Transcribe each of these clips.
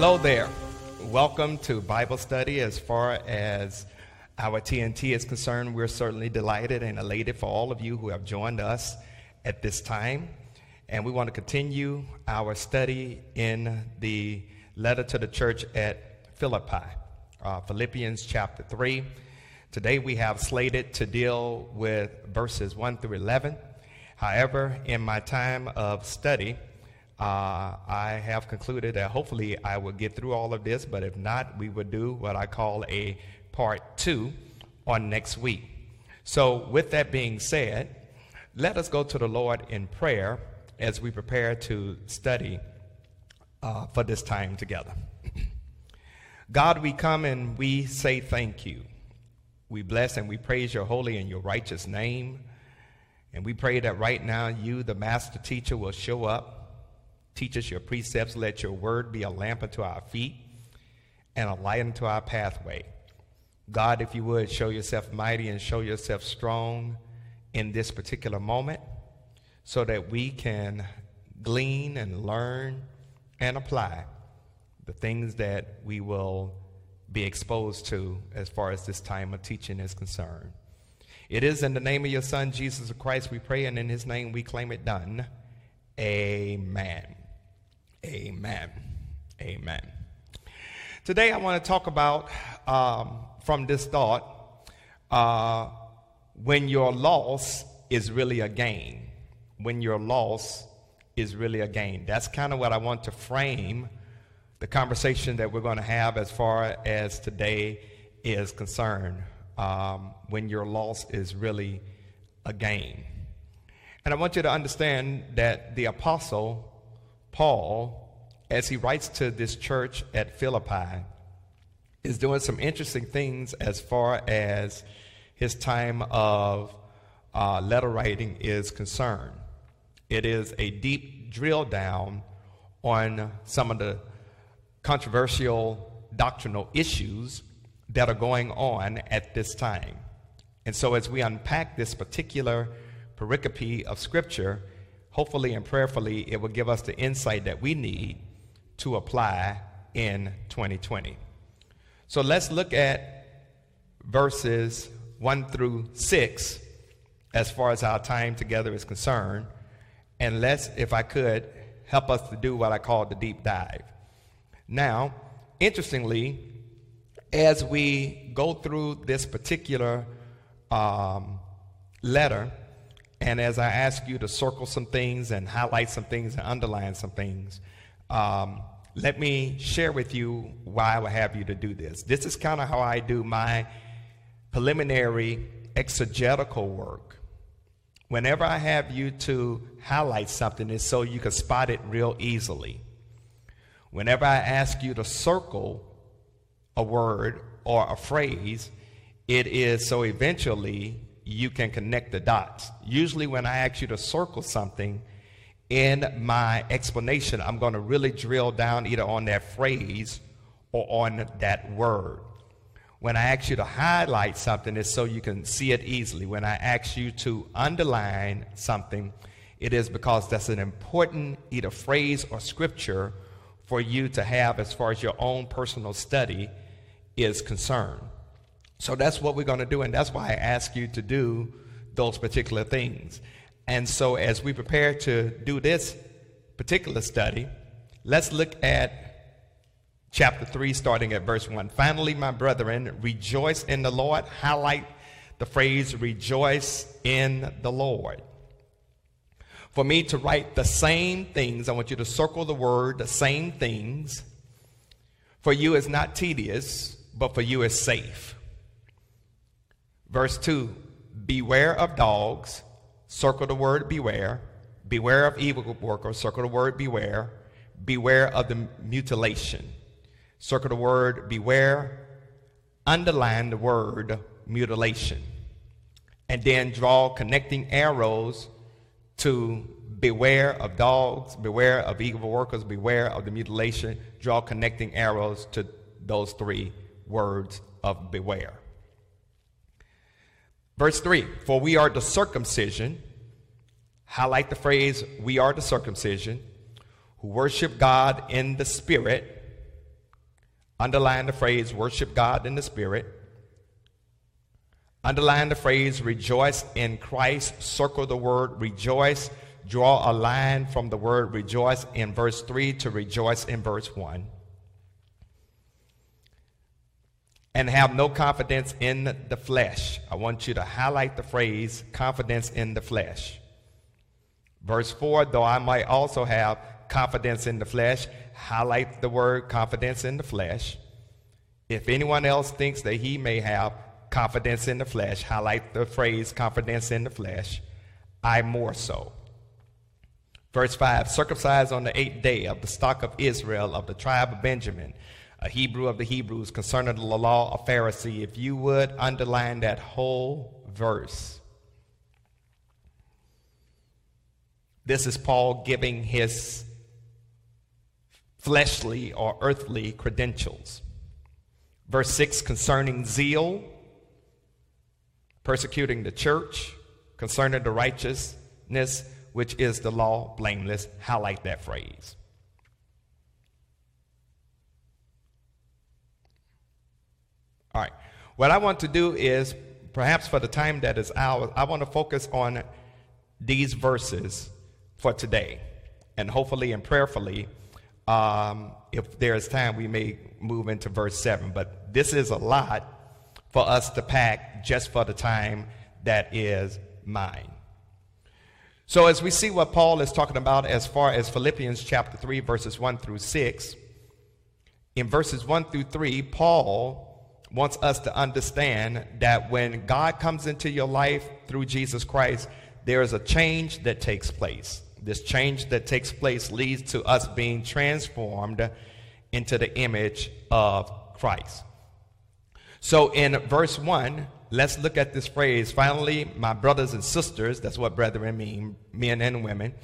Hello there. Welcome to Bible study. As far as our TNT is concerned, we're certainly delighted and elated for all of you who have joined us at this time. And we want to continue our study in the letter to the church at Philippi, uh, Philippians chapter 3. Today we have slated to deal with verses 1 through 11. However, in my time of study, uh, I have concluded that hopefully I will get through all of this, but if not, we will do what I call a part two on next week. So, with that being said, let us go to the Lord in prayer as we prepare to study uh, for this time together. God, we come and we say thank you. We bless and we praise your holy and your righteous name. And we pray that right now you, the master teacher, will show up Teach us your precepts. Let your word be a lamp unto our feet and a light unto our pathway. God, if you would, show yourself mighty and show yourself strong in this particular moment so that we can glean and learn and apply the things that we will be exposed to as far as this time of teaching is concerned. It is in the name of your Son, Jesus Christ, we pray, and in his name we claim it done. Amen. Amen. Amen. Today I want to talk about um, from this thought uh, when your loss is really a gain. When your loss is really a gain. That's kind of what I want to frame the conversation that we're going to have as far as today is concerned. Um, when your loss is really a gain. And I want you to understand that the apostle Paul, as he writes to this church at Philippi, is doing some interesting things as far as his time of uh, letter writing is concerned. It is a deep drill down on some of the controversial doctrinal issues that are going on at this time. And so, as we unpack this particular pericope of Scripture, hopefully and prayerfully, it will give us the insight that we need to apply in 2020. So let's look at verses 1 through 6 as far as our time together is concerned. And let's, if I could, help us to do what I call the deep dive. Now, interestingly, as we go through this particular um, letter, and as I ask you to circle some things and highlight some things and underline some things, um, let me share with you why I will have you to do this. This is kind of how I do my preliminary exegetical work. Whenever I have you to highlight something, it's so you can spot it real easily. Whenever I ask you to circle a word or a phrase, it is so eventually you can connect the dots. Usually, when I ask you to circle something in my explanation, I'm going to really drill down either on that phrase or on that word. When I ask you to highlight something, it's so you can see it easily. When I ask you to underline something, it is because that's an important either phrase or scripture for you to have as far as your own personal study is concerned. So that's what we're going to do, and that's why I ask you to do those particular things. And so, as we prepare to do this particular study, let's look at chapter 3, starting at verse 1. Finally, my brethren, rejoice in the Lord. Highlight the phrase rejoice in the Lord. For me to write the same things, I want you to circle the word, the same things. For you is not tedious, but for you is safe. Verse 2 Beware of dogs, circle the word beware. Beware of evil workers, circle the word beware. Beware of the mutilation, circle the word beware. Underline the word mutilation. And then draw connecting arrows to beware of dogs, beware of evil workers, beware of the mutilation. Draw connecting arrows to those three words of beware. Verse 3 For we are the circumcision, highlight the phrase, we are the circumcision, who worship God in the Spirit Underline the phrase worship God in the Spirit. Underline the phrase rejoice in Christ. Circle the word rejoice. Draw a line from the word rejoice in verse 3 to rejoice in verse 1. And have no confidence in the flesh. I want you to highlight the phrase confidence in the flesh. Verse 4 though I might also have confidence in the flesh, highlight the word confidence in the flesh. If anyone else thinks that he may have confidence in the flesh, highlight the phrase confidence in the flesh, I more so. Verse 5 circumcised on the eighth day of the stock of Israel, of the tribe of Benjamin, a Hebrew of the Hebrews, concerning the law, a Pharisee. If you would underline that whole verse. This is Paul giving his fleshly or earthly credentials. Verse 6 concerning zeal, persecuting the church, concerning the righteousness, which is the law, blameless. Highlight that phrase. All right. What I want to do is, perhaps for the time that is ours, I want to focus on these verses for today. And hopefully and prayerfully, um, if there is time, we may move into verse 7. But this is a lot for us to pack just for the time that is mine. So, as we see what Paul is talking about as far as Philippians chapter 3, verses 1 through 6, in verses 1 through 3, Paul wants us to understand that when God comes into your life through Jesus Christ, there is a change that takes place. This change that takes place leads to us being transformed into the image of Christ. So in verse 1, let's look at this phrase. Finally, my brothers and sisters, that's what brethren mean, men and women,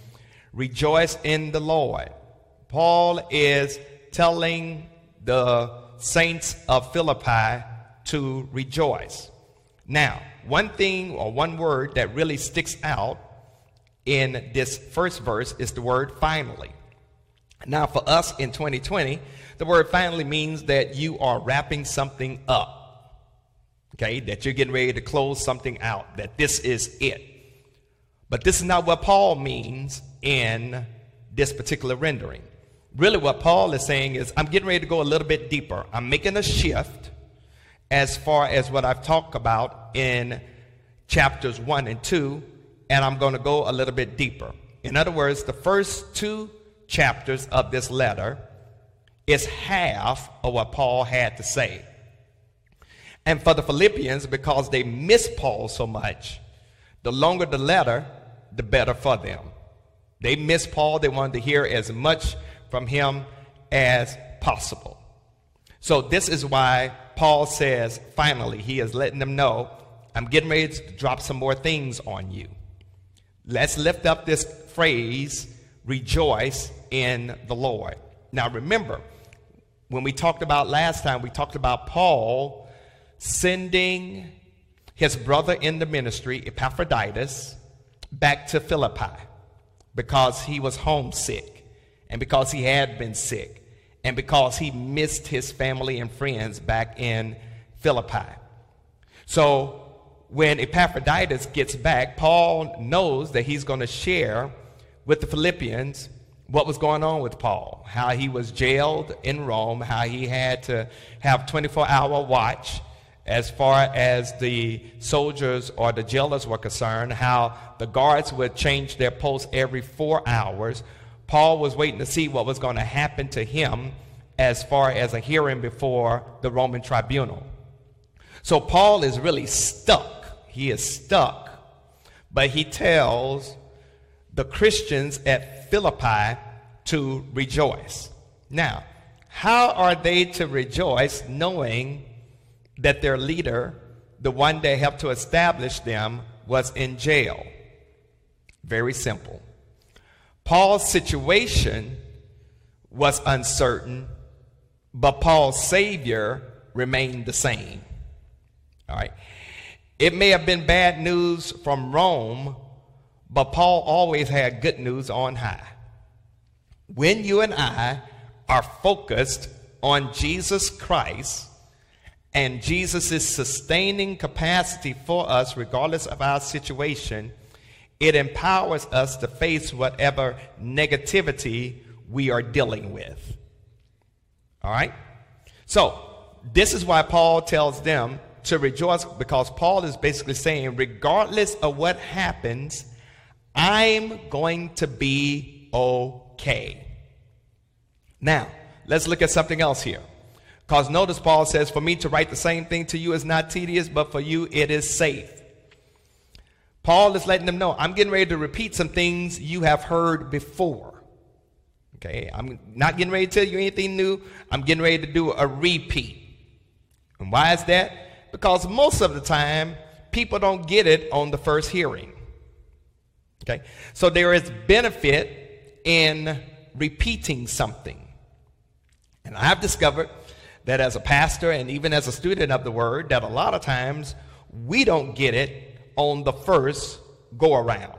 rejoice in the Lord. Paul is telling the saints of Philippi to rejoice. Now, one thing or one word that really sticks out in this first verse is the word finally. Now, for us in 2020, the word finally means that you are wrapping something up. Okay, that you're getting ready to close something out, that this is it. But this is not what Paul means in this particular rendering. Really, what Paul is saying is, I'm getting ready to go a little bit deeper. I'm making a shift as far as what I've talked about in chapters 1 and 2 and I'm going to go a little bit deeper. In other words, the first two chapters of this letter is half of what Paul had to say. And for the Philippians, because they miss Paul so much, the longer the letter, the better for them. They miss Paul, they wanted to hear as much from him as possible. So, this is why Paul says, finally, he is letting them know, I'm getting ready to drop some more things on you. Let's lift up this phrase, rejoice in the Lord. Now remember, when we talked about last time, we talked about Paul sending his brother in the ministry, Epaphroditus, back to Philippi because he was homesick and because he had been sick and because he missed his family and friends back in Philippi. So when Epaphroditus gets back, Paul knows that he's going to share with the Philippians what was going on with Paul, how he was jailed in Rome, how he had to have 24 hour watch as far as the soldiers or the jailers were concerned, how the guards would change their posts every four hours. Paul was waiting to see what was going to happen to him as far as a hearing before the Roman tribunal. So Paul is really stuck he is stuck, but he tells the Christians at Philippi to rejoice. Now, how are they to rejoice knowing that their leader, the one that helped to establish them, was in jail? Very simple. Paul's situation was uncertain, but Paul's Savior remained the same. All right. It may have been bad news from Rome, but Paul always had good news on high. When you and I are focused on Jesus Christ and Jesus' sustaining capacity for us, regardless of our situation, it empowers us to face whatever negativity we are dealing with. All right? So, this is why Paul tells them to rejoice because Paul is basically saying, regardless of what happens, I'm going to be okay. Now, let's look at something else here. Because notice Paul says, For me to write the same thing to you is not tedious, but for you it is safe. Paul is letting them know, I'm getting ready to repeat some things you have heard before. Okay, I'm not getting ready to tell you anything new. I'm getting ready to do a repeat. And why is that? Because most of the time, people don't get it on the first hearing. Okay, so there is benefit in repeating something. And I've discovered that as a pastor and even as a student of the word, that a lot of times we don't get it on the first go around.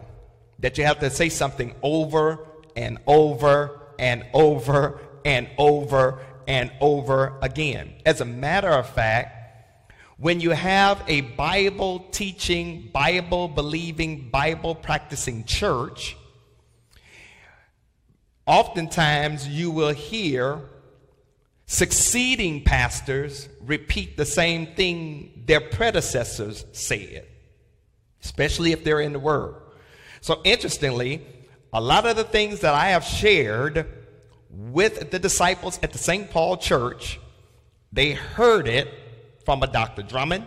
That you have to say something over and over and over and over and over again. As a matter of fact, when you have a Bible teaching, Bible believing, Bible practicing church, oftentimes you will hear succeeding pastors repeat the same thing their predecessors said especially if they're in the Word. So, interestingly, a lot of the things that I have shared with the disciples at the St. Paul Church, they heard it from a Dr. Drummond,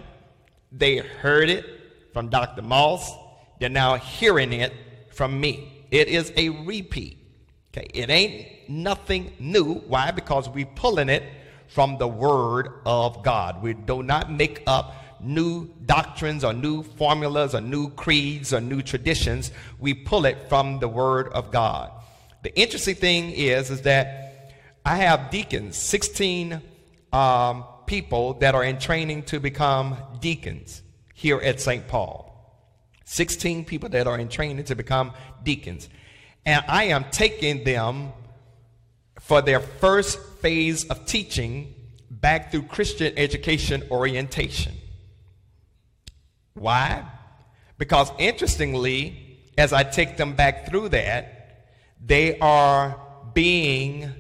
they heard it from Dr. Moss, they're now hearing it from me. It is a repeat. Okay, it ain't nothing new. Why? Because we're pulling it from the Word of God. We do not make up new doctrines or new formulas or new creeds or new traditions. We pull it from the Word of God. The interesting thing is, is that I have deacons, 16 um, people that are in training to become deacons here at St. Paul. 16 people that are in training to become deacons. And I am taking them for their first phase of teaching back through Christian education orientation. Why? Because interestingly, as I take them back through that, they are being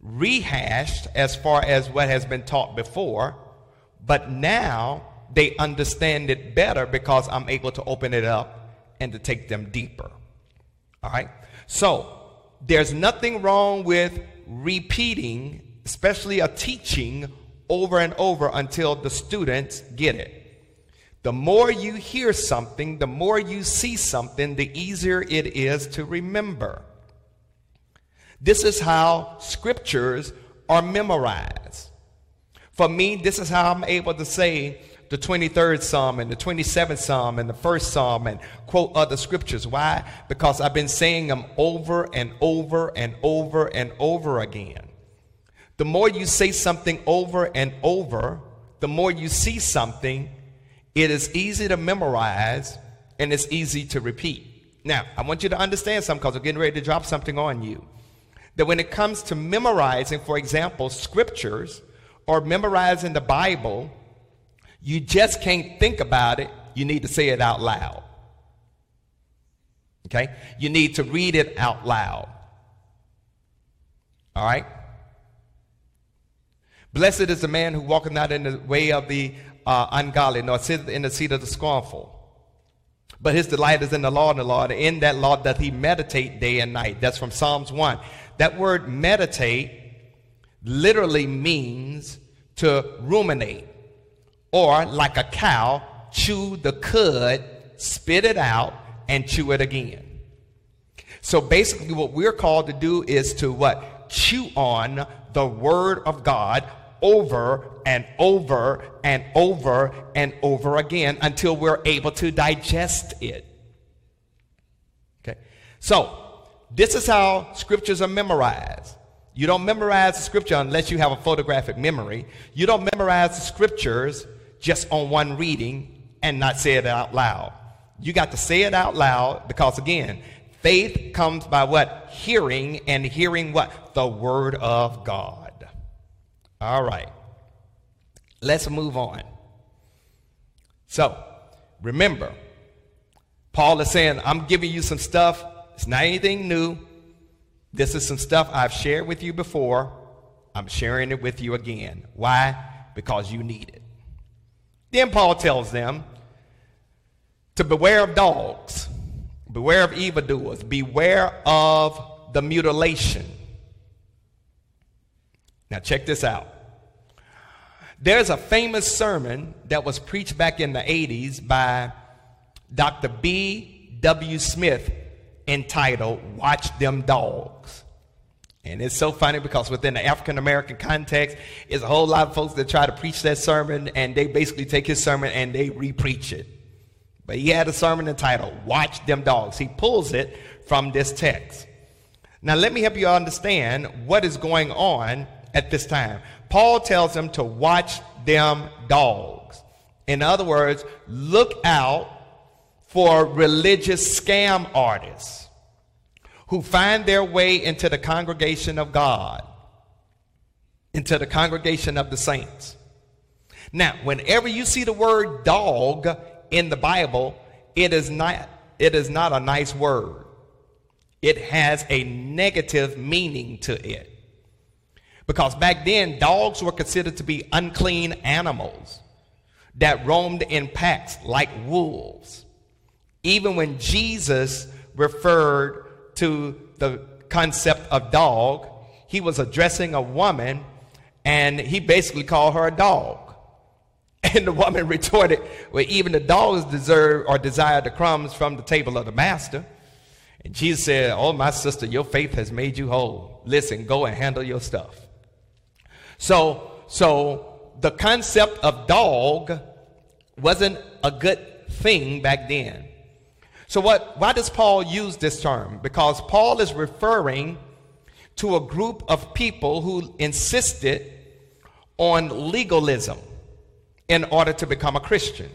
rehashed as far as what has been taught before, but now they understand it better because I'm able to open it up and to take them deeper. All right? So, there's nothing wrong with repeating, especially a teaching, over and over until the students get it. The more you hear something, the more you see something, the easier it is to remember. This is how scriptures are memorized. For me, this is how I'm able to say the 23rd Psalm and the 27th Psalm and the first Psalm and quote other scriptures. Why? Because I've been saying them over and over and over and over again. The more you say something over and over, the more you see something, it is easy to memorize and it's easy to repeat. Now, I want you to understand something because I'm getting ready to drop something on you. That when it comes to memorizing, for example, scriptures or memorizing the Bible, you just can't think about it. You need to say it out loud. Okay? You need to read it out loud. All right? Blessed is the man who walketh not in the way of the uh, ungodly, nor sit in the seat of the scornful. But his delight is in the law and the law, and in that law doth he meditate day and night. That's from Psalms 1. That word meditate literally means to ruminate, or like a cow, chew the cud, spit it out, and chew it again. So basically, what we're called to do is to what? Chew on the word of God over and over and over and over again until we're able to digest it. Okay? So, this is how scriptures are memorized. You don't memorize the scripture unless you have a photographic memory. You don't memorize the scriptures just on one reading and not say it out loud. You got to say it out loud because, again, faith comes by what? Hearing, and hearing what? The Word of God. All right. Let's move on. So, remember, Paul is saying, I'm giving you some stuff. It's not anything new. This is some stuff I've shared with you before. I'm sharing it with you again. Why? Because you need it. Then Paul tells them to beware of dogs, beware of evildoers, beware of the mutilation. Now, check this out. There's a famous sermon that was preached back in the 80s by Dr. B.W. Smith entitled Watch Them Dogs. And it's so funny because within the African American context, there's a whole lot of folks that try to preach that sermon and they basically take his sermon and they repreach it. But he had a sermon entitled Watch Them Dogs. He pulls it from this text. Now, let me help you understand what is going on at this time. Paul tells them to watch them dogs. In other words, look out for religious scam artists who find their way into the congregation of God, into the congregation of the saints. Now, whenever you see the word dog in the Bible, it is not, it is not a nice word. It has a negative meaning to it. Because back then, dogs were considered to be unclean animals that roamed in packs like wolves. Even when Jesus referred to the concept of dog, he was addressing a woman and he basically called her a dog. And the woman retorted, Well, even the dogs deserve or desire the crumbs from the table of the master. And Jesus said, Oh, my sister, your faith has made you whole. Listen, go and handle your stuff. So, so the concept of dog wasn't a good thing back then. So what, why does Paul use this term? Because Paul is referring to a group of people who insisted on legalism in order to become a Christian.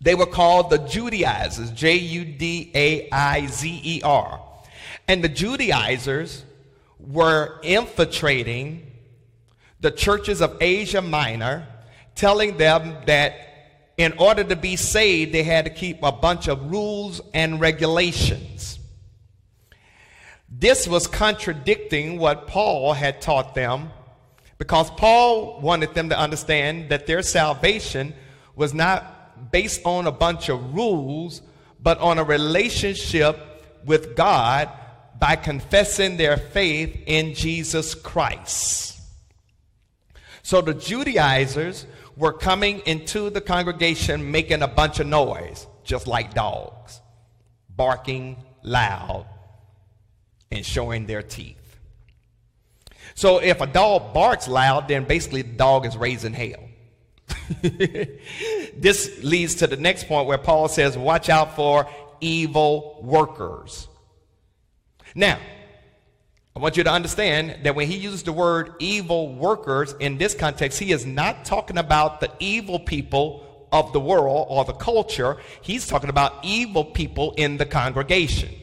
They were called the Judaizers, J U D A I Z E R. And the Judaizers were infiltrating the churches of Asia Minor, telling them that in order to be saved, they had to keep a bunch of rules and regulations. This was contradicting what Paul had taught them because Paul wanted them to understand that their salvation was not based on a bunch of rules, but on a relationship with God by confessing their faith in Jesus Christ. So the Judaizers were coming into the congregation making a bunch of noise, just like dogs, barking loud and showing their teeth. So if a dog barks loud, then basically the dog is raising hell. this leads to the next point where Paul says, Watch out for evil workers. Now, I want you to understand that when he uses the word evil workers in this context, he is not talking about the evil people of the world or the culture. He's talking about evil people in the congregation.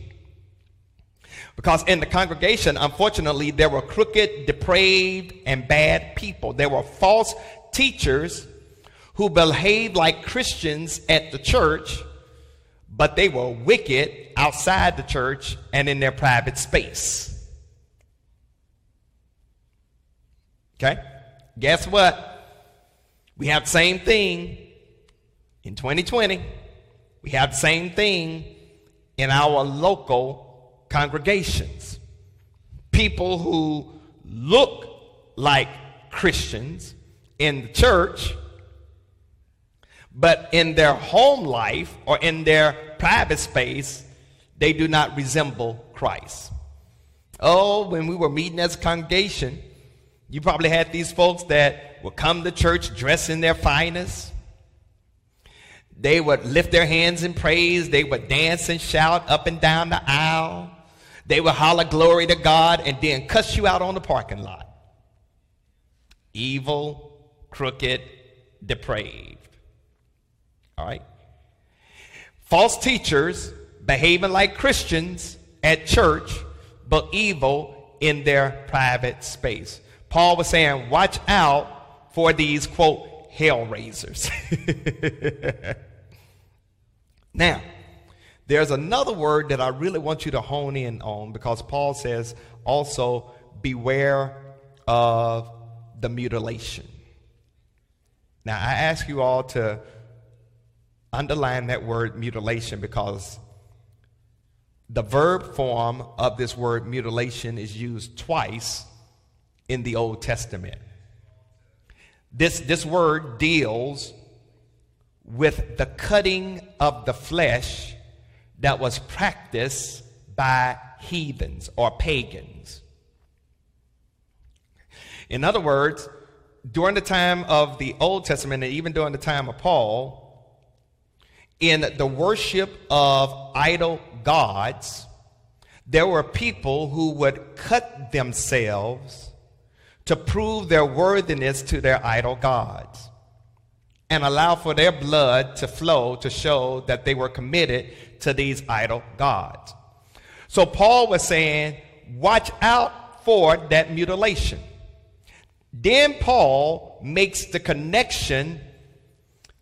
Because in the congregation, unfortunately, there were crooked, depraved, and bad people. There were false teachers who behaved like Christians at the church, but they were wicked outside the church and in their private space. Okay? Guess what? We have the same thing in 2020. We have the same thing in our local congregations. People who look like Christians in the church, but in their home life or in their private space, they do not resemble Christ. Oh, when we were meeting as a congregation, you probably had these folks that would come to church dressed in their finest. They would lift their hands in praise. They would dance and shout up and down the aisle. They would holler glory to God and then cuss you out on the parking lot. Evil, crooked, depraved. All right? False teachers behaving like Christians at church, but evil in their private space. Paul was saying, watch out for these, quote, hell raisers. now, there's another word that I really want you to hone in on because Paul says also, beware of the mutilation. Now, I ask you all to underline that word mutilation because the verb form of this word mutilation is used twice in the Old Testament. This, this word deals with the cutting of the flesh that was practiced by heathens or pagans. In other words, during the time of the Old Testament and even during the time of Paul, in the worship of idol gods, there were people who would cut themselves to prove their worthiness to their idol gods and allow for their blood to flow to show that they were committed to these idol gods. So Paul was saying, watch out for that mutilation. Then Paul makes the connection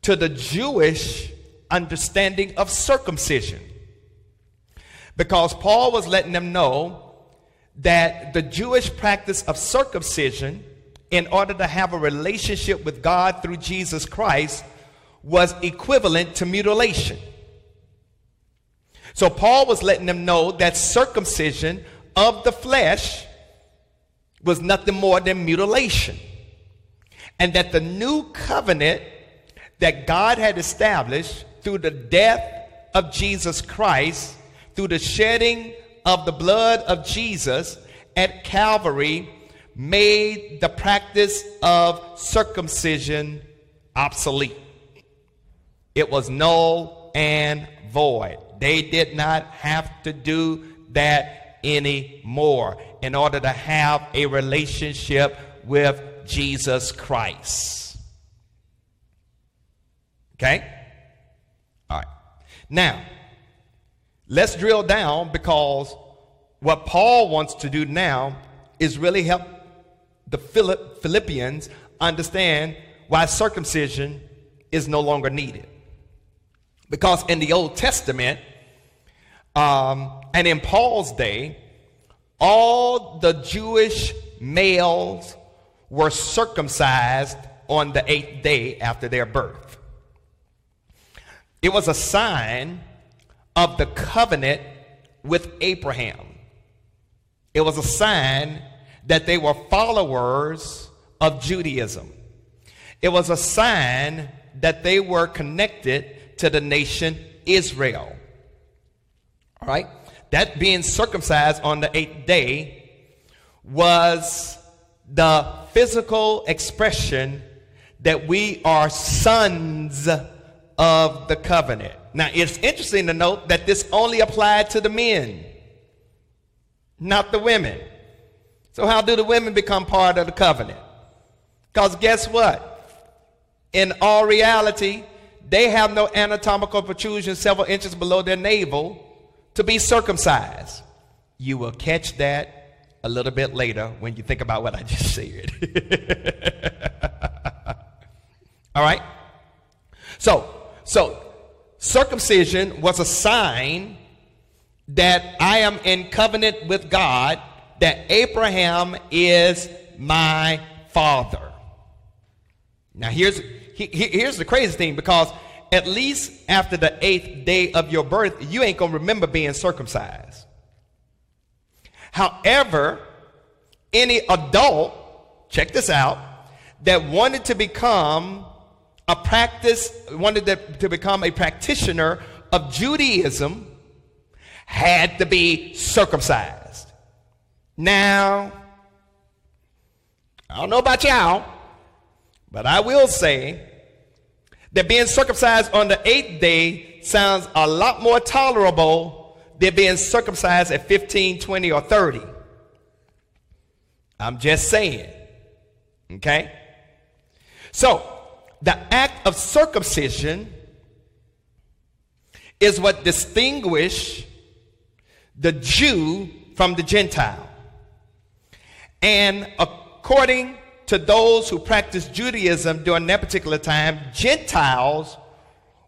to the Jewish understanding of circumcision. Because Paul was letting them know that the Jewish practice of circumcision, in order to have a relationship with God through Jesus Christ, was equivalent to mutilation. So Paul was letting them know that circumcision of the flesh was nothing more than mutilation. And that the new covenant that God had established through the death of Jesus Christ, through the shedding of the blood of Jesus at Calvary, made the practice of circumcision obsolete. It was null and void. They did not have to do that anymore in order to have a relationship with Jesus Christ. Okay? All right. Now, let's drill down because what Paul wants to do now is really help the Philippians understand why circumcision is no longer needed. Because in the Old Testament, um, and in Paul's day, all the Jewish males were circumcised on the eighth day after their birth. It was a sign of the covenant with Abraham. It was a sign that they were followers of Judaism. It was a sign that they were connected to the nation Israel. All right? That being circumcised on the eighth day was the physical expression that we are sons of the covenant. Now, it's interesting to note that this only applied to the men, not the women. So, how do the women become part of the covenant? Because guess what? In all reality, they have no anatomical protrusion several inches below their navel to be circumcised. You will catch that a little bit later when you think about what I just said. All right? So, so circumcision was a sign that I am in covenant with God, that Abraham is my father. Now, here's, here's the crazy thing because at least after the eighth day of your birth, you ain't going to remember being circumcised. However, any adult, check this out, that wanted to become a practice, wanted to, to become a practitioner of Judaism, had to be circumcised. Now, I don't know about y'all, but I will say that being circumcised on the eighth day sounds a lot more tolerable than being circumcised at 15, 20, or 30. I'm just saying. Okay? So, the act of circumcision is what distinguishes the Jew from the Gentile. And according to those who practiced Judaism during that particular time, Gentiles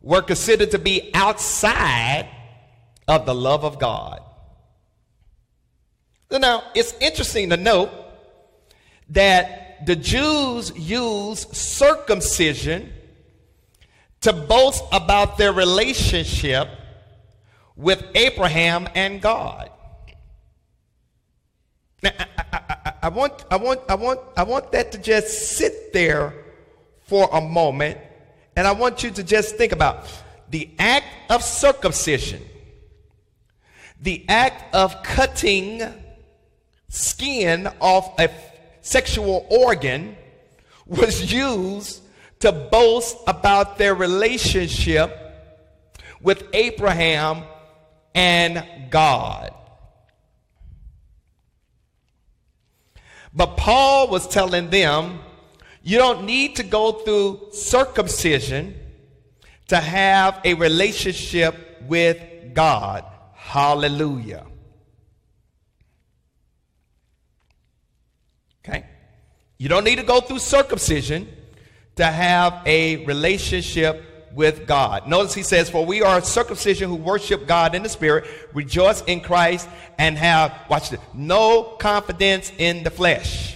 were considered to be outside of the love of God. Now, it's interesting to note that the Jews used circumcision to boast about their relationship with Abraham and God. Now, I, I, I, want, I, want, I, want, I want that to just sit there for a moment, and I want you to just think about the act of circumcision, the act of cutting skin off a sexual organ was used to boast about their relationship with Abraham and God. But Paul was telling them, you don't need to go through circumcision to have a relationship with God. Hallelujah. Okay? You don't need to go through circumcision to have a relationship with God. Notice he says, For we are circumcision who worship God in the Spirit, rejoice in Christ, and have, watch this, no confidence in the flesh.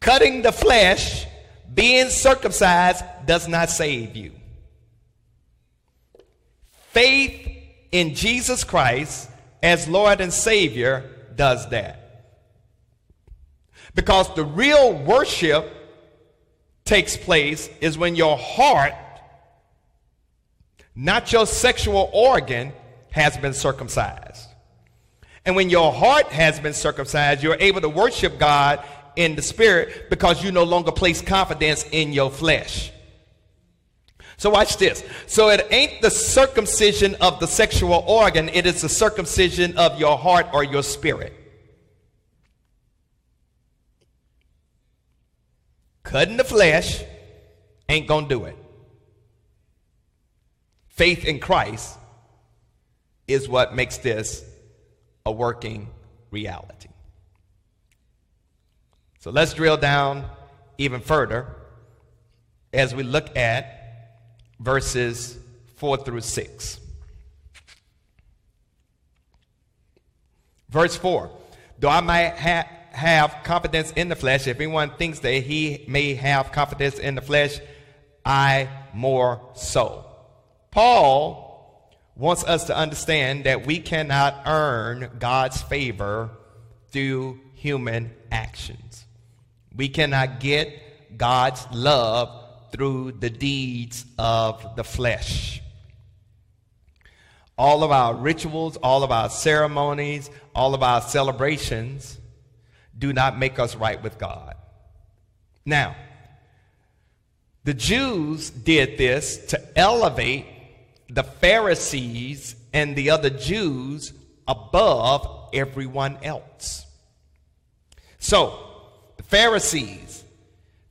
Cutting the flesh, being circumcised, does not save you. Faith in Jesus Christ as Lord and Savior does that. Because the real worship takes place is when your heart, not your sexual organ, has been circumcised. And when your heart has been circumcised, you're able to worship God in the spirit because you no longer place confidence in your flesh. So watch this. So it ain't the circumcision of the sexual organ, it is the circumcision of your heart or your spirit. Cutting the flesh ain't going to do it. Faith in Christ is what makes this a working reality. So let's drill down even further as we look at verses 4 through 6. Verse 4 Though I might have have confidence in the flesh, if anyone thinks that he may have confidence in the flesh, I more so. Paul wants us to understand that we cannot earn God's favor through human actions. We cannot get God's love through the deeds of the flesh. All of our rituals, all of our ceremonies, all of our celebrations do not make us right with God. Now, the Jews did this to elevate the Pharisees and the other Jews above everyone else. So, the Pharisees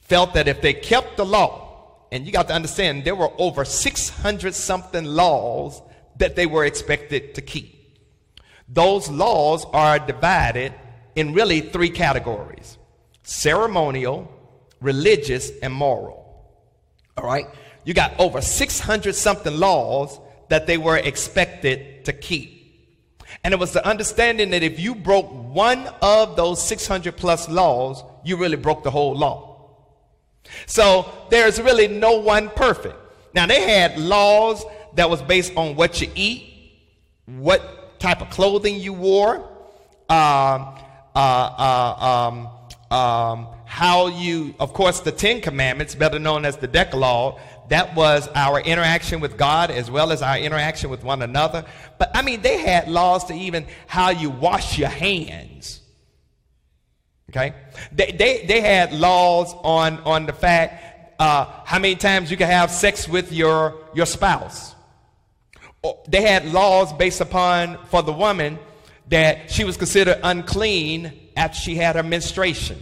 felt that if they kept the law, and you got to understand there were over 600 something laws that they were expected to keep. Those laws are divided in really three categories ceremonial, religious, and moral. All right? You got over 600 something laws that they were expected to keep. And it was the understanding that if you broke one of those 600 plus laws, you really broke the whole law. So there's really no one perfect. Now they had laws that was based on what you eat, what type of clothing you wore, um, uh, uh, um, um, how you, of course, the Ten Commandments, better known as the Decalogue, that was our interaction with God as well as our interaction with one another. But I mean, they had laws to even how you wash your hands. Okay? They, they, they had laws on, on the fact uh, how many times you can have sex with your, your spouse. They had laws based upon, for the woman, that she was considered unclean after she had her menstruation.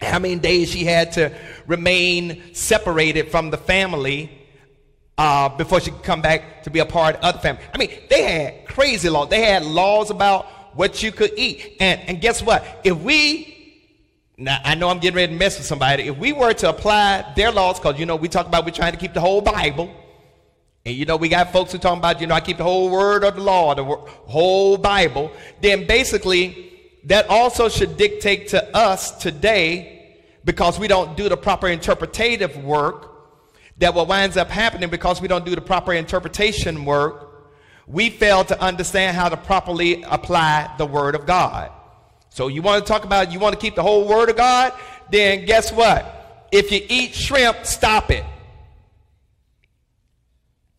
How many days she had to remain separated from the family uh, before she could come back to be a part of the family. I mean, they had crazy laws. They had laws about what you could eat. And, and guess what? If we, now I know I'm getting ready to mess with somebody, if we were to apply their laws, because you know, we talk about we're trying to keep the whole Bible. And you know, we got folks who talking about, you know, I keep the whole word of the law, the whole Bible. Then basically, that also should dictate to us today, because we don't do the proper interpretative work, that what winds up happening because we don't do the proper interpretation work, we fail to understand how to properly apply the Word of God. So you want to talk about, you want to keep the whole Word of God? Then guess what? If you eat shrimp, stop it.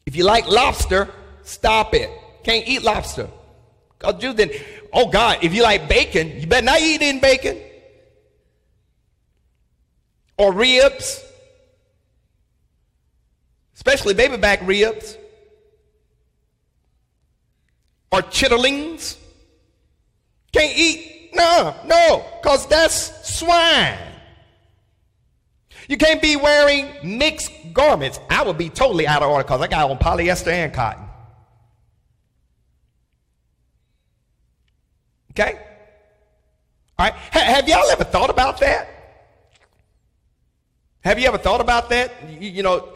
If you like lobster, stop it. Can't eat lobster. Cause you then, oh God, if you like bacon, you better not eat any bacon. Or ribs. Especially baby back ribs. Or chitterlings. Can't eat. No, no, because that's swine. You can't be wearing mixed garments. I would be totally out of order because I got on polyester and cotton. Okay? All right. H- have y'all ever thought about that? Have you ever thought about that? You, you, know,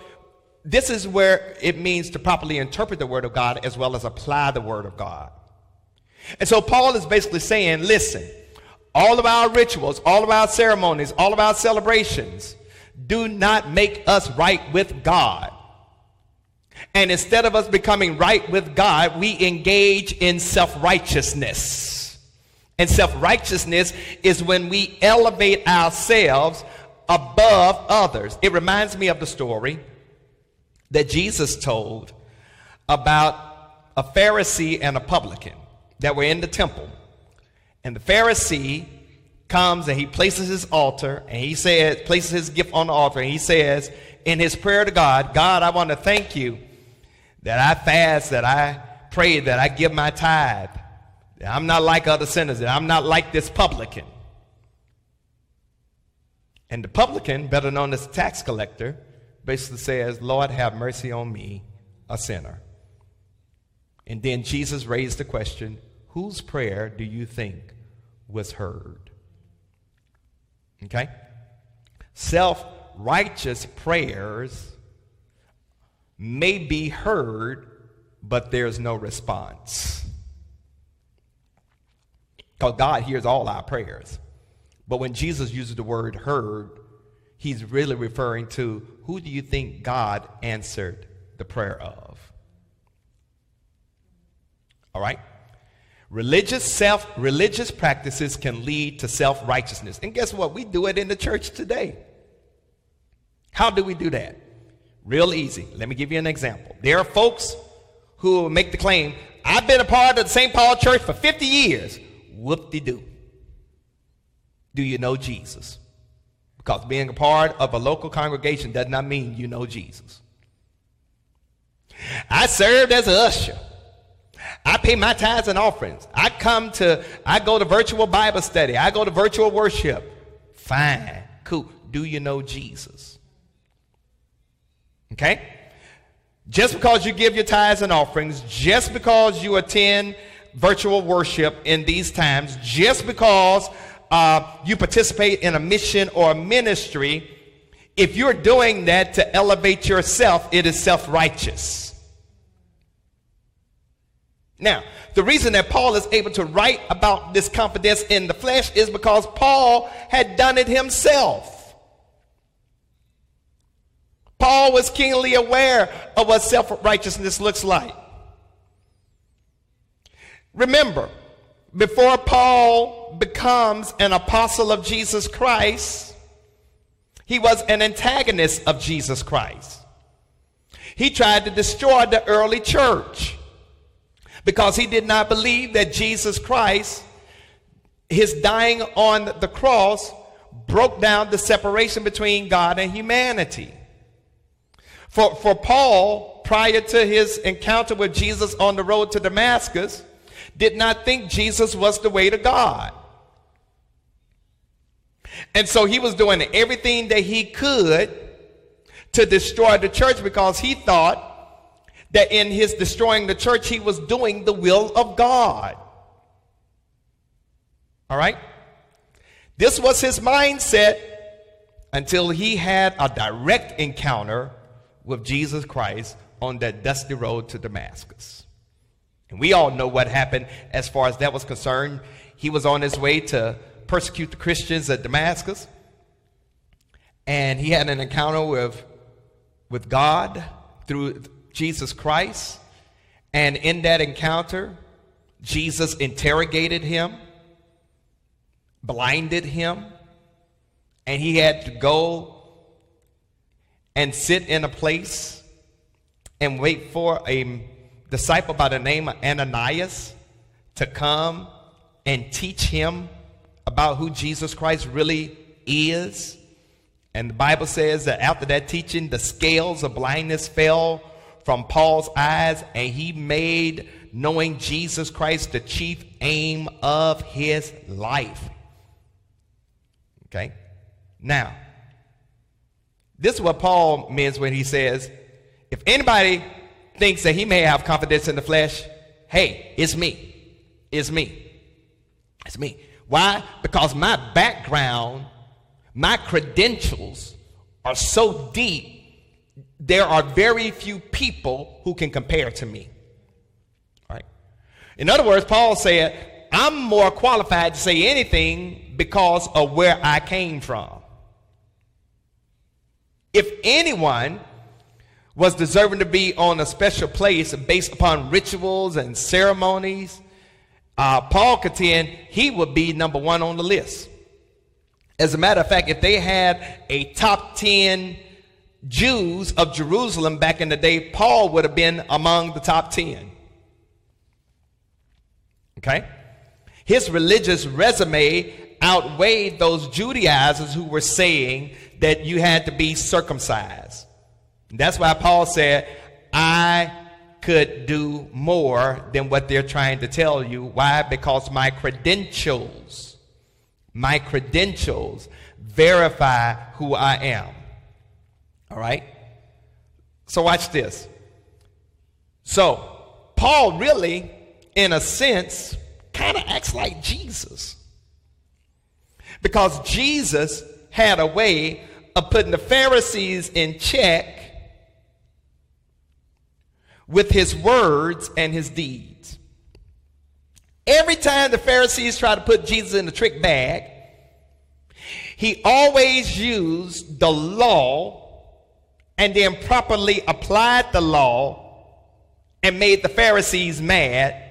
this is where it means to properly interpret the Word of God as well as apply the Word of God. And so Paul is basically saying, listen, all of our rituals, all of our ceremonies, all of our celebrations, do not make us right with God. And instead of us becoming right with God, we engage in self righteousness. And self righteousness is when we elevate ourselves above others. It reminds me of the story that Jesus told about a Pharisee and a publican that were in the temple. And the Pharisee comes and he places his altar and he says, places his gift on the altar and he says in his prayer to God, God, I want to thank you that I fast, that I pray, that I give my tithe. That I'm not like other sinners, that I'm not like this publican. And the publican, better known as tax collector, basically says, Lord, have mercy on me, a sinner. And then Jesus raised the question, whose prayer do you think was heard? Okay? Self righteous prayers may be heard, but there's no response. Because God hears all our prayers. But when Jesus uses the word heard, he's really referring to who do you think God answered the prayer of? All right? Religious self religious practices can lead to self-righteousness. And guess what? We do it in the church today. How do we do that? Real easy. Let me give you an example. There are folks who make the claim, I've been a part of the St. Paul Church for 50 years. Whoop-de-doo. Do you know Jesus? Because being a part of a local congregation does not mean you know Jesus. I served as usher. I pay my tithes and offerings. I come to, I go to virtual Bible study. I go to virtual worship. Fine. Cool. Do you know Jesus? Okay? Just because you give your tithes and offerings, just because you attend virtual worship in these times, just because uh, you participate in a mission or a ministry, if you're doing that to elevate yourself, it is self righteous. Now, the reason that Paul is able to write about this confidence in the flesh is because Paul had done it himself. Paul was keenly aware of what self righteousness looks like. Remember, before Paul becomes an apostle of Jesus Christ, he was an antagonist of Jesus Christ. He tried to destroy the early church because he did not believe that Jesus Christ, his dying on the cross, broke down the separation between God and humanity. For, for Paul, prior to his encounter with Jesus on the road to Damascus, did not think Jesus was the way to God. And so he was doing everything that he could to destroy the church because he thought that in his destroying the church, he was doing the will of God. All right? This was his mindset until he had a direct encounter with Jesus Christ on that dusty road to Damascus. And we all know what happened as far as that was concerned. He was on his way to persecute the Christians at Damascus. And he had an encounter with, with God through Jesus Christ. And in that encounter, Jesus interrogated him, blinded him, and he had to go and sit in a place and wait for a disciple by the name of Ananias to come and teach him about who Jesus Christ really is. And the Bible says that after that teaching, the scales of blindness fell from Paul's eyes, and he made knowing Jesus Christ the chief aim of his life. Okay? Now, this is what Paul means when he says, if anybody thinks that he may have confidence in the flesh, hey, it's me. It's me. It's me. Why? Because my background, my credentials are so deep, there are very few people who can compare to me. Right. In other words, Paul said, I'm more qualified to say anything because of where I came from. If anyone was deserving to be on a special place based upon rituals and ceremonies, uh, Paul contend he would be number one on the list. As a matter of fact, if they had a top 10 Jews of Jerusalem back in the day, Paul would have been among the top 10. Okay? His religious resume outweighed those Judaizers who were saying that you had to be circumcised. That's why Paul said, I could do more than what they're trying to tell you. Why? Because my credentials, my credentials verify who I am. All right? So watch this. So, Paul really, in a sense, kind of acts like Jesus. Because Jesus had a way of putting the Pharisees in check with his words and his deeds. Every time the Pharisees tried to put Jesus in the trick bag, he always used the law and then properly applied the law and made the Pharisees mad.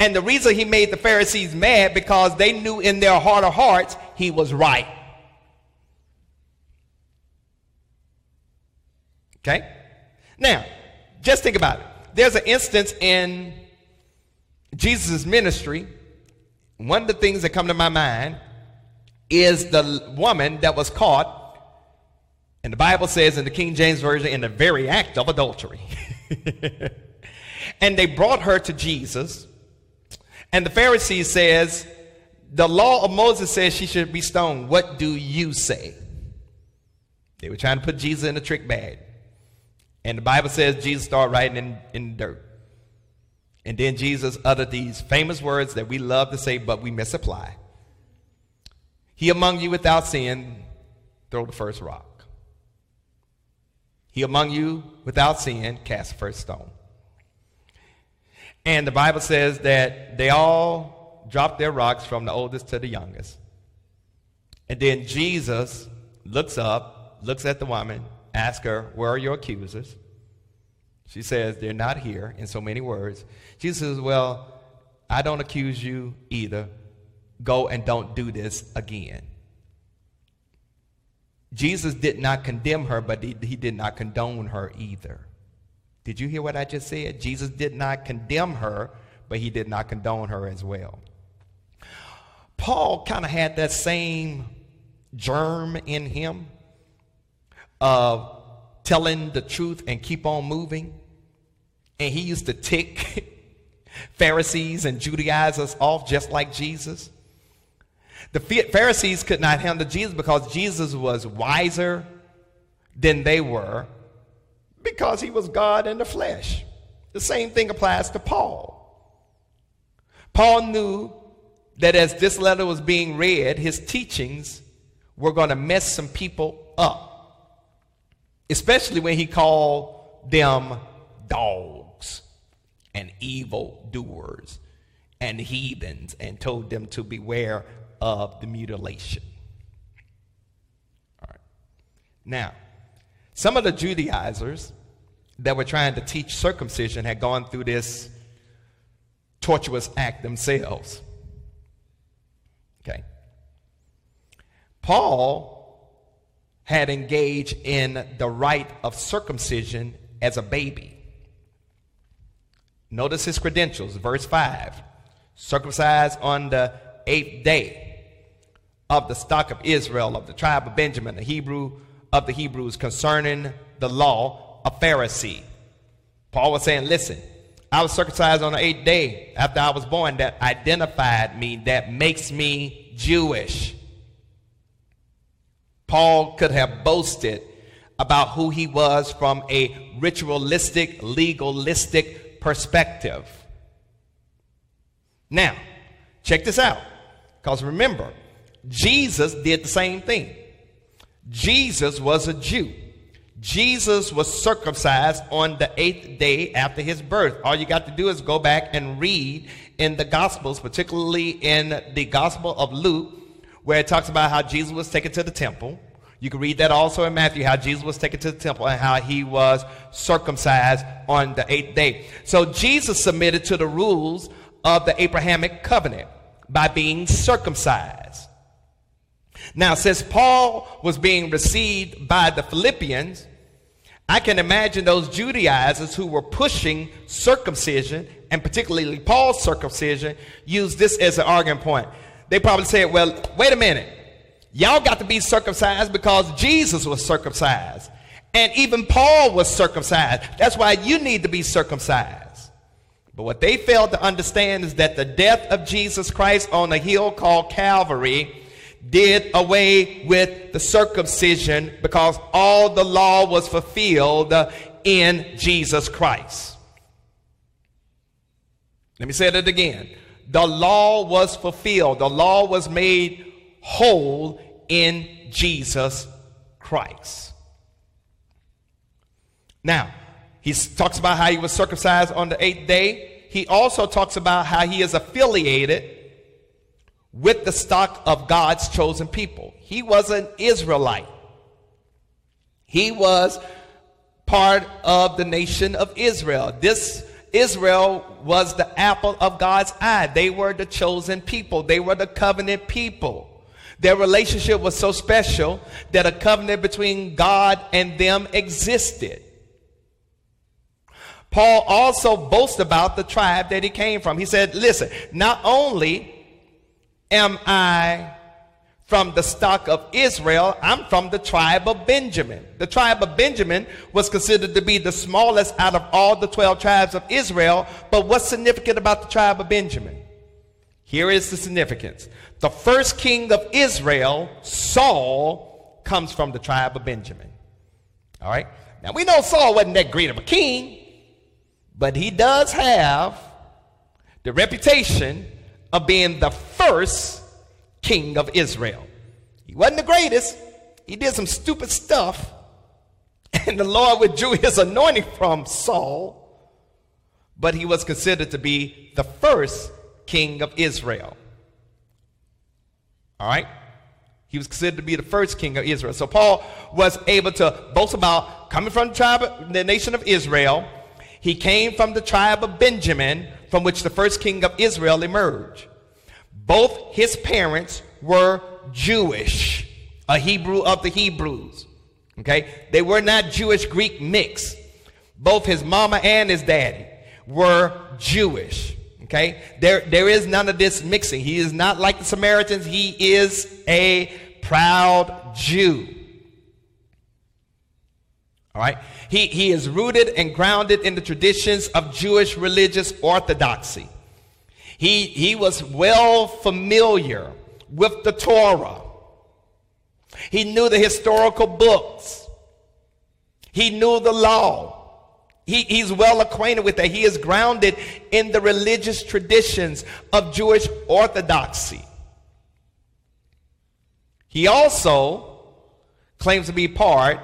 And the reason he made the Pharisees mad because they knew in their heart of hearts he was right. Okay? Now, just think about it. There's an instance in Jesus' ministry. One of the things that come to my mind is the woman that was caught, and the Bible says in the King James Version, in the very act of adultery. and they brought her to Jesus, and the Pharisees says, the law of Moses says she should be stoned. What do you say? They were trying to put Jesus in a trick bag. And the Bible says Jesus started writing in, in dirt. And then Jesus uttered these famous words that we love to say, but we misapply. He among you without sin, throw the first rock. He among you without sin, cast the first stone. And the Bible says that they all dropped their rocks from the oldest to the youngest. And then Jesus looks up, looks at the woman, asks her, Where are your accusers? She says, They're not here, in so many words. Jesus says, Well, I don't accuse you either. Go and don't do this again. Jesus did not condemn her, but he, he did not condone her either. Did you hear what I just said? Jesus did not condemn her, but he did not condone her as well. Paul kind of had that same germ in him of telling the truth and keep on moving. And he used to tick Pharisees and Judaizers off just like Jesus. The Pharisees could not handle Jesus because Jesus was wiser than they were because he was God in the flesh. The same thing applies to Paul. Paul knew that as this letter was being read, his teachings were going to mess some people up, especially when he called them dogs and evil doers and heathens and told them to beware of the mutilation. All right. Now, some of the Judaizers that were trying to teach circumcision had gone through this tortuous act themselves. Okay. Paul had engaged in the rite of circumcision as a baby. Notice his credentials, verse 5 circumcised on the eighth day of the stock of Israel, of the tribe of Benjamin, the Hebrew of the Hebrews, concerning the law, a Pharisee. Paul was saying, Listen, I was circumcised on the eighth day after I was born. That identified me, that makes me Jewish. Paul could have boasted about who he was from a ritualistic, legalistic perspective. Now, check this out. Because remember, Jesus did the same thing. Jesus was a Jew. Jesus was circumcised on the eighth day after his birth. All you got to do is go back and read in the Gospels, particularly in the Gospel of Luke, where it talks about how Jesus was taken to the temple. You can read that also in Matthew, how Jesus was taken to the temple and how he was circumcised on the eighth day. So Jesus submitted to the rules of the Abrahamic covenant by being circumcised. Now, since Paul was being received by the Philippians, I can imagine those Judaizers who were pushing circumcision, and particularly Paul's circumcision, used this as an argument point. They probably said, well, wait a minute. Y'all got to be circumcised because Jesus was circumcised. And even Paul was circumcised. That's why you need to be circumcised. But what they failed to understand is that the death of Jesus Christ on a hill called Calvary did away with the circumcision because all the law was fulfilled in Jesus Christ. Let me say that again. The law was fulfilled, the law was made whole in Jesus Christ. Now, he talks about how he was circumcised on the eighth day. He also talks about how he is affiliated with the stock of God's chosen people. He was an Israelite. He was part of the nation of Israel. This Israel was the apple of God's eye. They were the chosen people. They were the covenant people. Their relationship was so special that a covenant between God and them existed. Paul also boasts about the tribe that he came from. He said, Listen, not only am I from the stock of Israel, I'm from the tribe of Benjamin. The tribe of Benjamin was considered to be the smallest out of all the 12 tribes of Israel. But what's significant about the tribe of Benjamin? Here is the significance. The first king of Israel, Saul, comes from the tribe of Benjamin. All right? Now we know Saul wasn't that great of a king. But he does have the reputation of being the first king of Israel. He wasn't the greatest, he did some stupid stuff, and the Lord withdrew his anointing from Saul, but he was considered to be the first king of Israel. All right? He was considered to be the first king of Israel. So Paul was able to boast about coming from the tribe, the nation of Israel, he came from the tribe of Benjamin, from which the first king of Israel emerged. Both his parents were Jewish, a Hebrew of the Hebrews. Okay? They were not Jewish Greek mix. Both his mama and his daddy were Jewish. Okay? There, there is none of this mixing. He is not like the Samaritans. He is a proud Jew. All right? He, he is rooted and grounded in the traditions of Jewish religious orthodoxy. He, he was well familiar with the Torah. He knew the historical books. He knew the law. He, he's well acquainted with that. He is grounded in the religious traditions of Jewish orthodoxy. He also claims to be part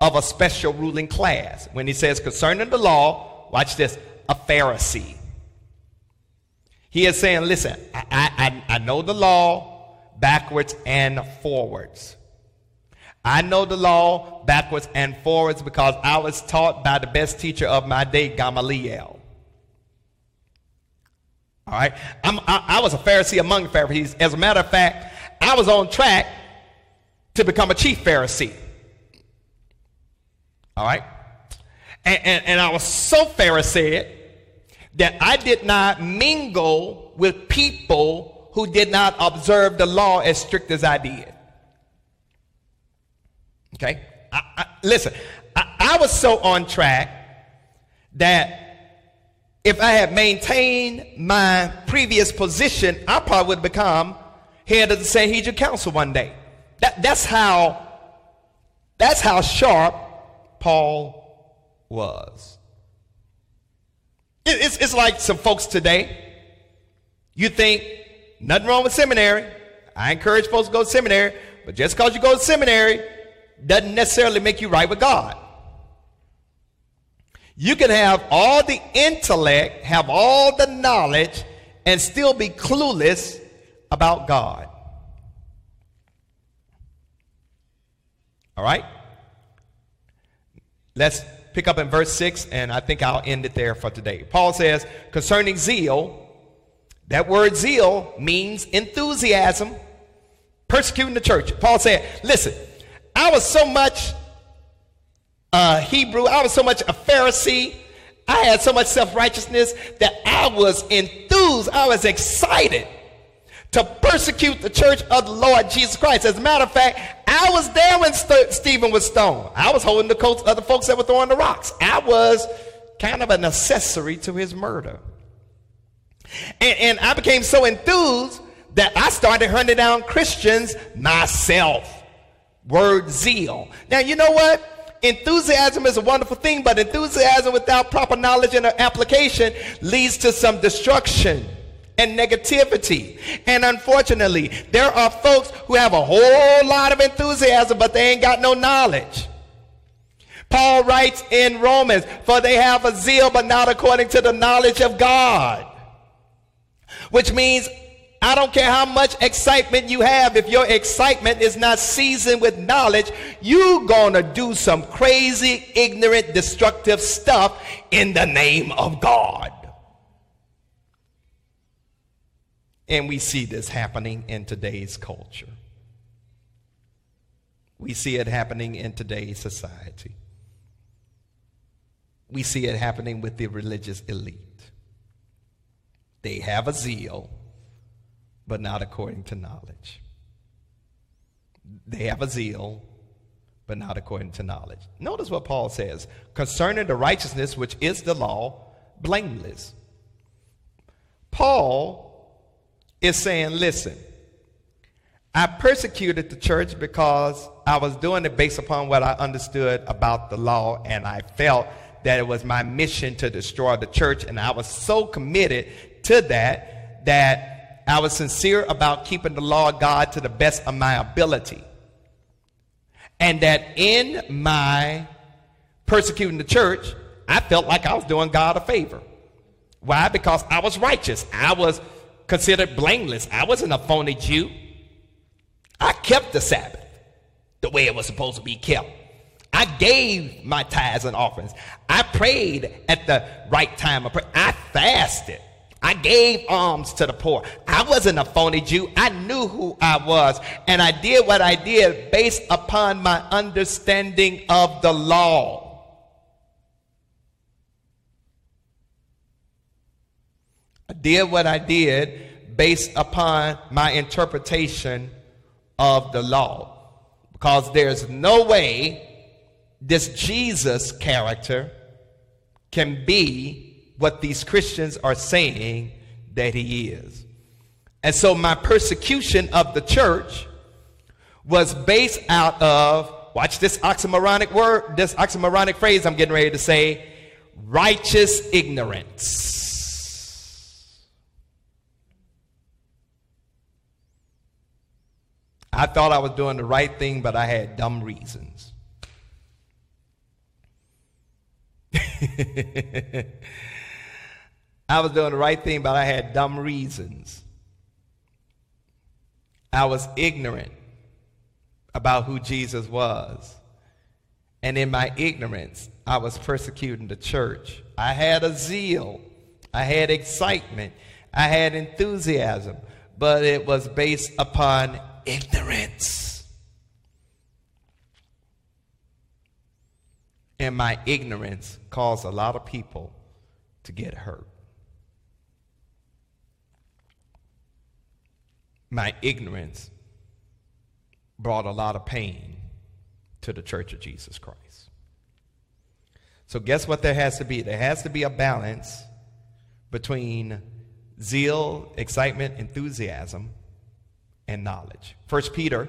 of a special ruling class. When he says concerning the law, watch this, a Pharisee. He is saying, listen, I, I, I know the law backwards and forwards. I know the law backwards and forwards because I was taught by the best teacher of my day, Gamaliel. All right? I, I was a Pharisee among Pharisees. As a matter of fact, I was on track to become a chief Pharisee. All right? And, and, and I was so Pharisaic that I did not mingle with people who did not observe the law as strict as I did. Okay? I, I, listen, I, I was so on track that if I had maintained my previous position, I probably would become head of the Sanhedrin Council one day. That, that's how that's how sharp Paul was. It's, it's like some folks today. You think nothing wrong with seminary. I encourage folks to go to seminary, but just because you go to seminary doesn't necessarily make you right with God. You can have all the intellect, have all the knowledge, and still be clueless about God. All right? Let's pick up in verse 6, and I think I'll end it there for today. Paul says, concerning zeal, that word zeal means enthusiasm, persecuting the church. Paul said, listen, I was so much uh, Hebrew, I was so much a Pharisee, I had so much self righteousness that I was enthused, I was excited to persecute the church of the Lord Jesus Christ. As a matter of fact, I was there when St- Stephen was stoned. I was holding the coats of the folks that were throwing the rocks. I was kind of an accessory to his murder. And, and I became so enthused that I started hunting down Christians myself. Word zeal. Now, you know what? Enthusiasm is a wonderful thing, but enthusiasm without proper knowledge and application leads to some destruction and negativity. And unfortunately, there are folks who have a whole lot of enthusiasm, but they ain't got no knowledge. Paul writes in Romans, for they have a zeal, but not according to the knowledge of God. Which means I don't care how much excitement you have, if your excitement is not seasoned with knowledge, you're gonna do some crazy, ignorant, destructive stuff in the name of God. And we see this happening in today's culture. We see it happening in today's society. We see it happening with the religious elite. They have a zeal, but not according to knowledge. They have a zeal, but not according to knowledge. Notice what Paul says concerning the righteousness which is the law, blameless. Paul is saying, listen, I persecuted the church because I was doing it based upon what I understood about the law, and I felt that it was my mission to destroy the church, and I was so committed to that that I was sincere about keeping the law of God to the best of my ability. And that in my persecuting the church, I felt like I was doing God a favor. Why? Because I was righteous. I was considered blameless. I wasn't a phony Jew. I kept the Sabbath the way it was supposed to be kept. I gave my tithes and offerings. I prayed at the right time. I fasted. I gave alms to the poor. I wasn't a phony Jew. I knew who I was. And I did what I did based upon my understanding of the law. I did what I did based upon my interpretation of the law. Because there's no way this Jesus character can be what these Christians are saying that he is. And so my persecution of the church was based out of, watch this oxymoronic word, this oxymoronic phrase I'm getting ready to say, righteous ignorance. I thought I was doing the right thing, but I had dumb reasons. I was doing the right thing, but I had dumb reasons. I was ignorant about who Jesus was. And in my ignorance, I was persecuting the church. I had a zeal, I had excitement, I had enthusiasm, but it was based upon ignorance. And my ignorance caused a lot of people to get hurt. My ignorance brought a lot of pain to the Church of Jesus Christ. So, guess what there has to be? There has to be a balance between zeal, excitement, enthusiasm, and knowledge. First Peter,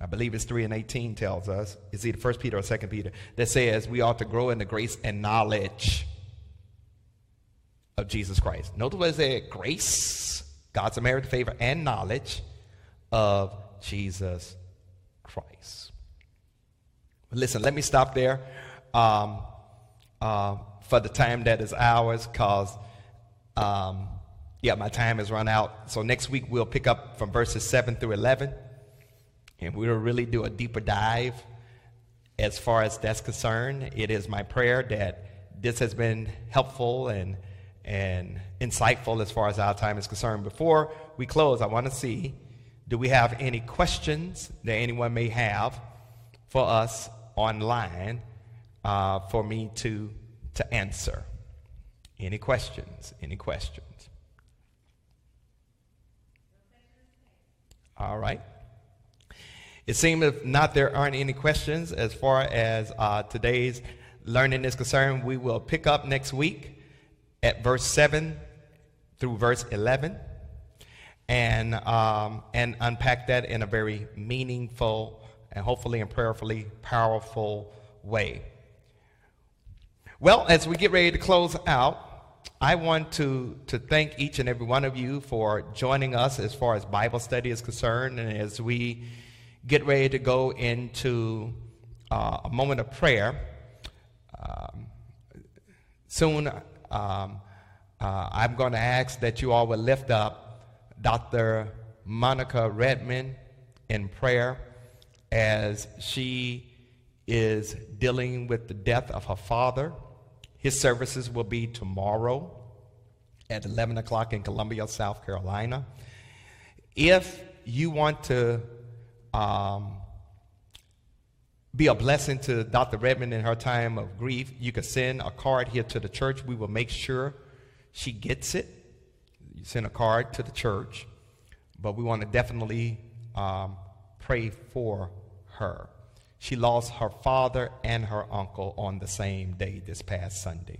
I believe it's 3 and 18 tells us, is either First Peter or Second Peter, that says we ought to grow in the grace and knowledge of Jesus Christ. Notice what it said, grace, God's unmerited favor, and knowledge of Jesus Christ. Listen, let me stop there um, uh, for the time that is ours, because um, yeah, my time has run out. So next week we'll pick up from verses 7 through 11, and we'll really do a deeper dive as far as that's concerned. It is my prayer that this has been helpful and and insightful as far as our time is concerned. Before we close, I want to see do we have any questions that anyone may have for us online uh, for me to to answer? Any questions? Any questions? All right. It seems if not, there aren't any questions as far as uh, today's learning is concerned. We will pick up next week at verse 7 through verse 11 and, um, and unpack that in a very meaningful and hopefully and prayerfully powerful way. Well, as we get ready to close out, I want to, to thank each and every one of you for joining us as far as Bible study is concerned. And as we get ready to go into uh, a moment of prayer, um, soon um, uh, I'm going to ask that you all will lift up Dr. Monica Redmond in prayer as she is dealing with the death of her father. His services will be tomorrow at 11 o'clock in Columbia, South Carolina. If you want to um, be a blessing to Dr. Redmond in her time of grief, you can send a card here to the church. We will make sure she gets it. You send a card to the church, but we want to definitely um, pray for her. She lost her father and her uncle on the same day this past Sunday.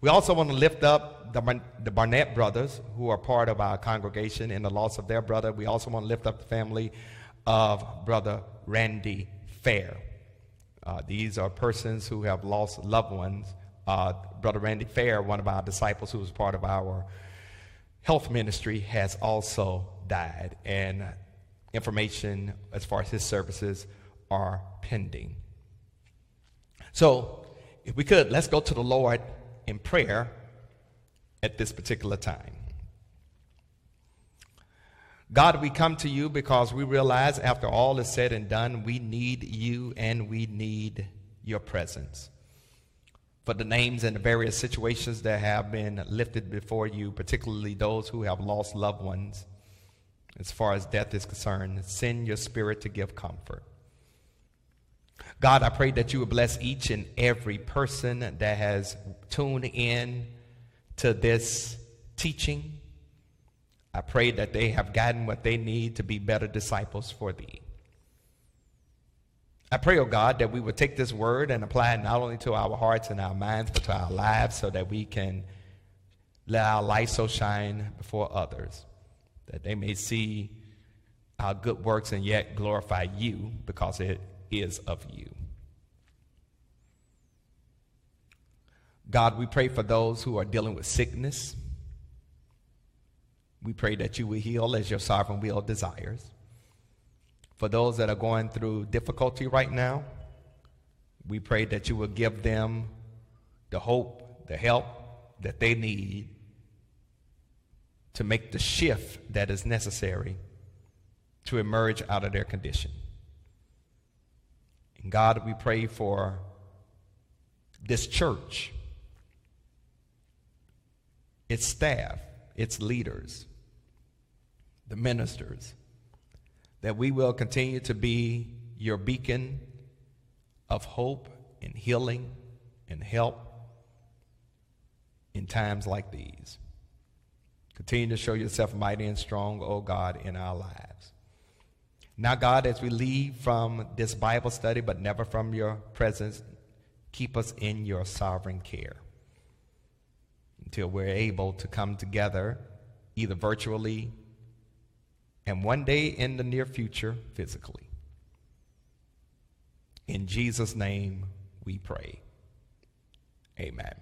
We also want to lift up the, the Barnett brothers who are part of our congregation in the loss of their brother. We also want to lift up the family of Brother Randy Fair. Uh, these are persons who have lost loved ones. Uh, brother Randy Fair, one of our disciples who was part of our health ministry, has also died. And information as far as his services are pending. So, if we could, let's go to the Lord in prayer at this particular time. God, we come to you because we realize after all is said and done, we need you and we need your presence. For the names and the various situations that have been lifted before you, particularly those who have lost loved ones, as far as death is concerned, send your spirit to give comfort. God, I pray that you would bless each and every person that has tuned in to this teaching. I pray that they have gotten what they need to be better disciples for thee. I pray, oh God, that we would take this word and apply it not only to our hearts and our minds, but to our lives so that we can let our light so shine before others, that they may see our good works and yet glorify you because it is of you. God, we pray for those who are dealing with sickness. We pray that you will heal as your sovereign will desires. For those that are going through difficulty right now, we pray that you will give them the hope, the help that they need to make the shift that is necessary to emerge out of their condition. And God, we pray for this church, its staff, its leaders, the ministers, that we will continue to be your beacon of hope and healing and help in times like these. Continue to show yourself mighty and strong, O oh God, in our lives. Now, God, as we leave from this Bible study, but never from your presence, keep us in your sovereign care until we're able to come together, either virtually and one day in the near future, physically. In Jesus' name we pray. Amen.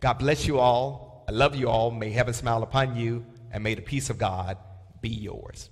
God bless you all. I love you all. May heaven smile upon you, and may the peace of God be yours.